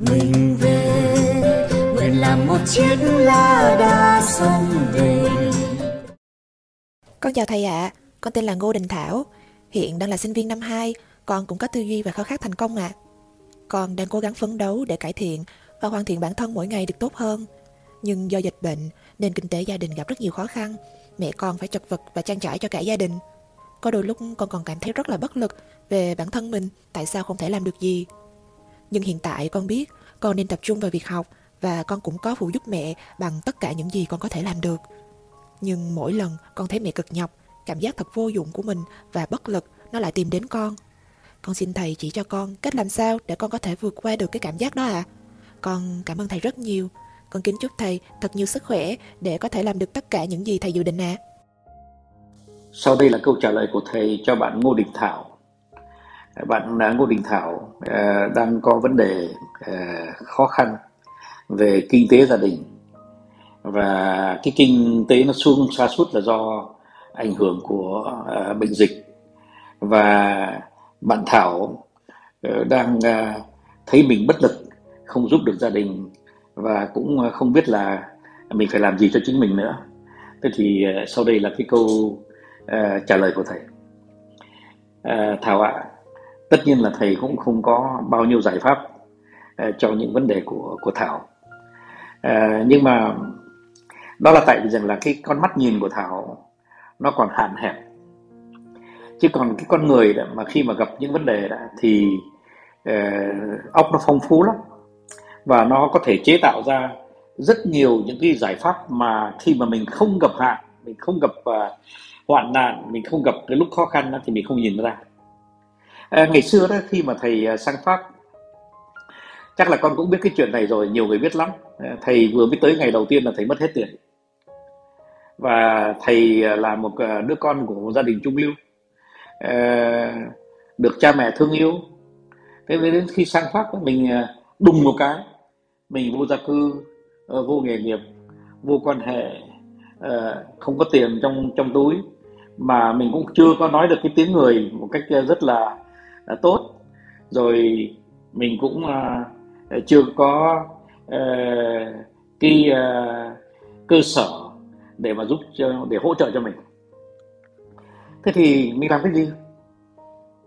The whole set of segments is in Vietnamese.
mình về nguyện làm một chiếc lá đa sông về Con chào thầy ạ, con tên là Ngô Đình Thảo, hiện đang là sinh viên năm 2, con cũng có tư duy và khao khát thành công ạ. Con đang cố gắng phấn đấu để cải thiện và hoàn thiện bản thân mỗi ngày được tốt hơn. Nhưng do dịch bệnh nên kinh tế gia đình gặp rất nhiều khó khăn, mẹ con phải chật vật và trang trải cho cả gia đình. Có đôi lúc con còn cảm thấy rất là bất lực về bản thân mình, tại sao không thể làm được gì. Nhưng hiện tại con biết con nên tập trung vào việc học và con cũng có phụ giúp mẹ bằng tất cả những gì con có thể làm được. Nhưng mỗi lần con thấy mẹ cực nhọc, cảm giác thật vô dụng của mình và bất lực nó lại tìm đến con. Con xin thầy chỉ cho con cách làm sao để con có thể vượt qua được cái cảm giác đó ạ. À. Con cảm ơn thầy rất nhiều. Con kính chúc thầy thật nhiều sức khỏe để có thể làm được tất cả những gì thầy dự định ạ. À. Sau đây là câu trả lời của thầy cho bạn Ngô Đình Thảo. Bạn Ngô Đình Thảo ờ, đang có vấn đề ờ, khó khăn về kinh tế gia đình. Và cái kinh tế nó xuống xa suốt là do ảnh hưởng của ờ, bệnh dịch. Và bạn Thảo đang thấy mình bất lực không giúp được gia đình và cũng không biết là mình phải làm gì cho chính mình nữa. Thế thì sau đây là cái câu uh, trả lời của thầy. Uh, thảo ạ tất nhiên là thầy cũng không có bao nhiêu giải pháp uh, cho những vấn đề của của thảo. Uh, nhưng mà đó là tại vì rằng là cái con mắt nhìn của thảo nó còn hạn hẹp. Chứ còn cái con người đó, mà khi mà gặp những vấn đề đó thì uh, óc nó phong phú lắm. Và nó có thể chế tạo ra rất nhiều những cái giải pháp mà khi mà mình không gặp hạn mình không gặp uh, hoạn nạn mình không gặp cái lúc khó khăn đó, thì mình không nhìn ra à, ngày xưa đó khi mà thầy ờ, sang pháp chắc là con cũng biết cái chuyện này rồi nhiều người biết lắm. À, thầy vừa mới tới ngày đầu tiên là thầy mất hết tiền. Và thầy là một đứa con của một gia đình trung lưu được cha mẹ thương yêu. Thế nên đến khi sang pháp mình đùng một cái mình vô gia cư vô nghề nghiệp vô quan hệ không có tiền trong trong túi. Mà mình cũng chưa có nói được cái tiếng người một cách rất là, là tốt. Rồi mình cũng uh, chưa có uh, cái uh, cơ sở để mà giúp cho để hỗ trợ cho mình. Thế thì mình làm cái gì?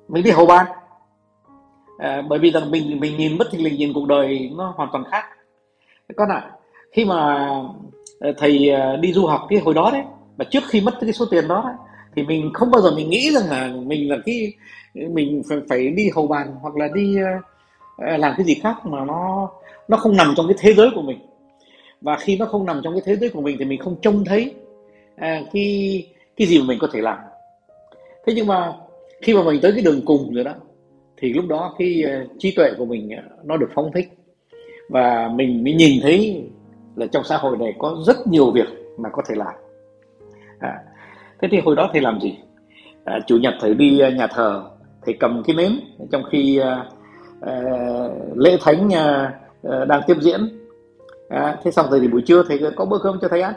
Mình đi hầu ban. À, bởi vì rằng mình mình nhìn bất thình lình nhìn cuộc đời nó hoàn toàn khác. Con ạ à, khi mà thầy đi du học cái hồi đó đấy và trước khi mất cái số tiền đó đấy, thì mình không bao giờ mình nghĩ rằng là mình là cái mình phải, phải đi hầu bàn hoặc là đi uh, làm cái gì khác mà nó nó không nằm trong cái thế giới của mình. Và khi nó không nằm trong cái thế giới của mình thì mình không trông thấy uh, cái cái gì mà mình có thể làm. Thế nhưng mà khi mà mình tới cái đường cùng rồi đó thì lúc đó cái uh, trí tuệ của mình uh, nó được phóng thích. Và mình mới nhìn thấy là trong xã hội này có rất nhiều việc mà có thể làm. À, thế thì hồi đó thầy làm gì? À, chủ nhật thầy đi à, nhà thờ thầy cầm cái nến trong khi à, à, lễ thánh à, à, đang tiếp diễn. À, thế xong rồi thì buổi trưa thầy có bữa cơm cho thầy ăn.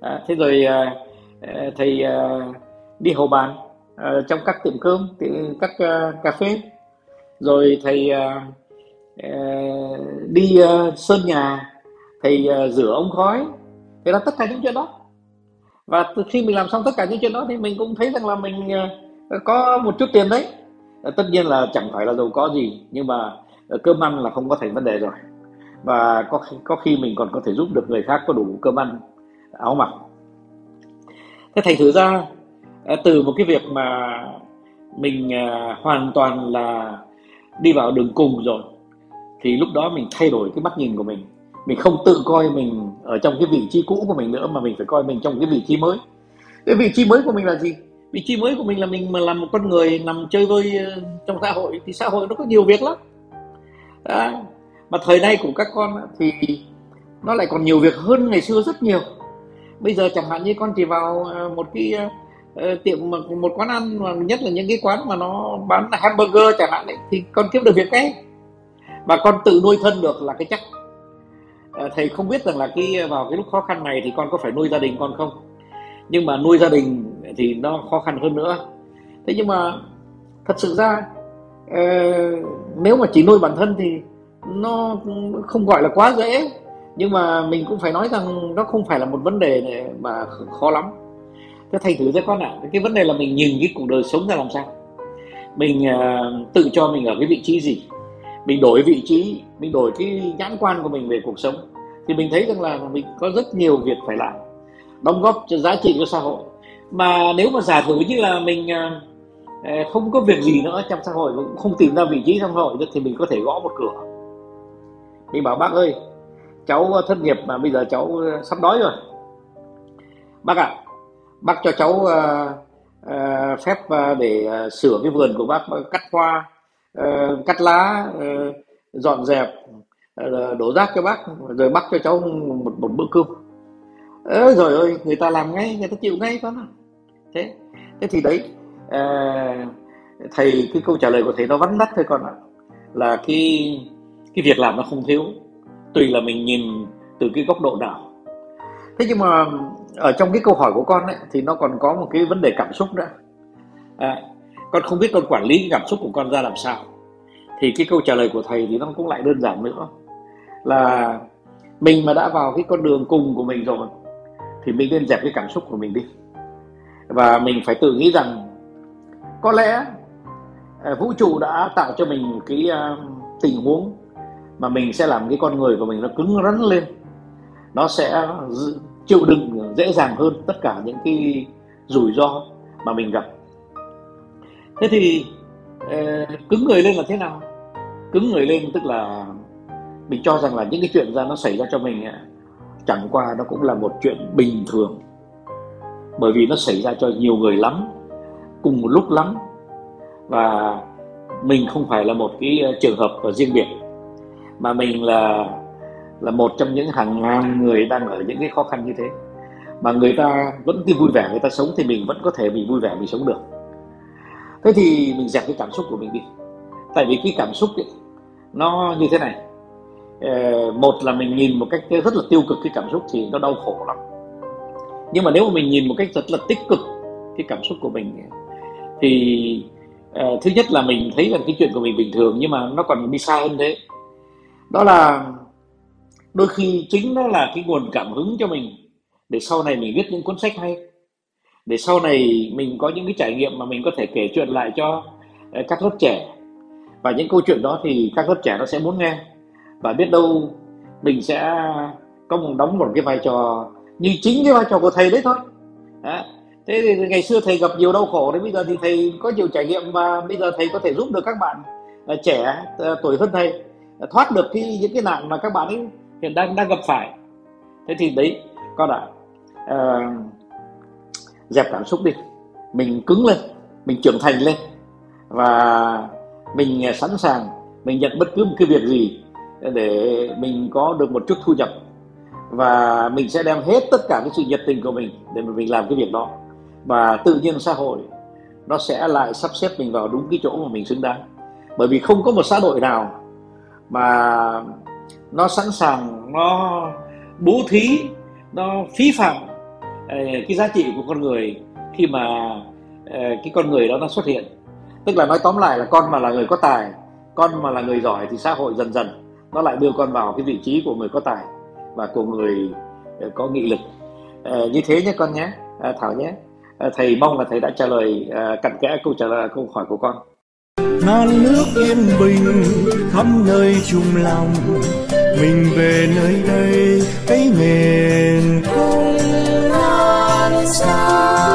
À, thế rồi à, à thầy à, đi hầu bàn à, trong các tiệm cơm các à, cà phê. Rồi thầy à, à, đi à, sơn nhà thầy à, rửa ống khói. Thế là tất cả những chuyện đó và từ khi mình làm xong tất cả những chuyện đó thì mình cũng thấy rằng là mình ờ, có một chút tiền đấy. Ờ, tất nhiên là chẳng phải là giàu có gì nhưng mà ờ, cơm ăn là không có thành vấn đề rồi. Và có khi, có khi mình còn có thể giúp được người khác có đủ cơm ăn áo mặc. Thế thành thử ra từ một cái việc mà mình hoàn toàn là đi vào đường cùng rồi thì lúc đó mình thay đổi cái mắt nhìn của mình mình không tự coi mình ở trong cái vị trí cũ của mình nữa mà mình phải coi mình trong cái vị trí mới. Cái vị trí mới của mình là gì? Vị trí mới của mình là mình mà làm một con người nằm chơi vơi ờ, trong xã hội thì xã hội nó có nhiều việc lắm. À, mà thời nay của các con thì nó lại còn nhiều việc hơn ngày xưa rất nhiều. Bây giờ chẳng hạn như con chỉ vào ờ, một cái uh, tiệm một quán ăn mà nhất là những cái quán mà nó bán hamburger chẳng hạn ấy, thì con kiếm được việc cái và con tự nuôi thân được là cái chắc. Ờ, thầy không biết rằng là cái vào cái lúc khó khăn này thì con có phải nuôi gia đình con không? Nhưng mà nuôi gia đình thì nó khó khăn hơn nữa. Thế nhưng mà thật sự ra ờ, nếu mà chỉ nuôi bản thân thì nó không gọi là quá dễ. Nhưng mà mình cũng phải nói rằng nó không phải là một vấn đề này mà khó lắm. Thế thành thử ra con ạ à, cái vấn đề là mình nhìn cái cuộc đời sống ra làm sao? Mình uh, tự cho mình ở cái vị trí gì? Mình đổi vị trí mình đổi cái nhãn quan của mình về cuộc sống thì mình thấy rằng là mình có rất nhiều việc phải làm đóng góp cho giá trị cho xã hội. Mà nếu mà giả thử như là mình à, à, không có việc gì nữa trong xã hội cũng không tìm ra vị trí trong xã hội nữa thì mình có thể gõ một cửa. Mình bảo bác ơi cháu thất nghiệp mà bây giờ cháu à, sắp đói rồi. Bác ạ à, bác cho cháu uh, uh, phép uh, để uh, sửa cái vườn của bác cắt hoa Ờ, cắt lá ờ, dọn dẹp ờ, đổ rác cho bác rồi bắt cho cháu một một bữa cơm. Ơ rồi ơi người ta làm ngay người ta chịu ngay con ạ. thế thế thì đấy à, thầy cái câu trả lời của thầy nó vắn tắt thôi con ạ. Là cái cái việc làm nó không thiếu tùy là mình nhìn từ cái góc độ nào. Thế nhưng mà ở trong cái câu hỏi của con ấy, thì nó còn có một cái vấn đề cảm xúc nữa. À, con không biết con quản lý cái cảm xúc của con ra làm sao. Thì cái câu trả lời của thầy thì nó cũng lại đơn giản nữa. Là mình mà đã vào cái con đường cùng của mình rồi, thì mình nên dẹp cái cảm xúc của mình đi. Và mình phải tự nghĩ rằng, có lẽ à, vũ trụ đã tạo cho mình cái à, tình huống mà mình sẽ làm cái con người của mình nó cứng rắn lên. Nó sẽ chịu đựng dễ dàng hơn tất cả những cái rủi ro mà mình gặp thế thì ờ, cứng người lên là thế nào? Cứng người lên tức là mình cho rằng là những cái chuyện ra nó xảy ra cho mình chẳng qua nó cũng là một chuyện bình thường. Bởi vì nó xảy ra cho nhiều người lắm, cùng một lúc lắm, và mình không phải là một cái ờ, trường hợp riêng biệt, mà mình là là một trong những hàng ngàn người đang ở những cái khó khăn như thế. Mà người ta vẫn cứ vui vẻ, người ta sống thì mình vẫn có thể bị vui vẻ mình sống được thế thì mình dẹp cái cảm xúc của mình đi. Tại vì cái cảm xúc ấy, nó như thế này. Ờ, một là mình nhìn một cách rất là tiêu cực cái cảm xúc thì nó đau khổ lắm. Nhưng mà nếu mà mình nhìn một cách rất là tích cực cái cảm xúc của mình thì uh, thứ nhất là mình thấy rằng cái chuyện của mình bình thường nhưng mà nó còn đi xa hơn thế. Đó là đôi khi chính nó là cái nguồn cảm hứng cho mình để sau này mình viết những cuốn sách hay để sau này mình có những cái trải nghiệm mà mình có thể kể chuyện lại cho ờ, các lớp trẻ. Và những câu chuyện đó thì các lớp trẻ nó sẽ muốn nghe. Và biết đâu mình sẽ có một đóng một cái vai trò như chính cái vai trò của thầy đấy thôi. Đó. thế thì ngày xưa thầy gặp nhiều đau khổ đấy bây giờ thì thầy có nhiều trải nghiệm và bây giờ thầy có thể giúp được các bạn uh, trẻ uh, tuổi hơn thầy uh, thoát được cái những cái nạn mà các bạn ấy hiện đang đang gặp phải. Thế thì đấy con ạ uh, dẹp cảm xúc đi. Mình cứng lên, mình trưởng thành lên. Và mình à, sẵn sàng, mình nhận bất cứ một cái việc gì để mình có được một chút thu nhập. Và mình sẽ đem hết tất cả cái sự nhiệt tình của mình để mà mình làm cái việc đó. Và tự nhiên xã hội nó sẽ lại sắp xếp mình vào đúng cái chỗ mà mình xứng đáng. Bởi vì không có một xã hội nào mà nó sẵn sàng, nó bố thí, nó phí phạm Ờ, cái giá trị của con người khi mà ờ, cái con người đó nó xuất hiện. Tức là nói tóm lại là con mà là người có tài, con mà là người giỏi thì xã hội dần dần nó lại đưa con vào cái vị trí của người có tài và của người ờ, có nghị lực. Như thế nhé con nhé à, thảo nhé. Thầy mong là thầy đã trả lời cặn kẽ câu trả lời, câu hỏi của con. Non nước yên bình khắp nơi chung lòng, mình về nơi đây, cái miền 下。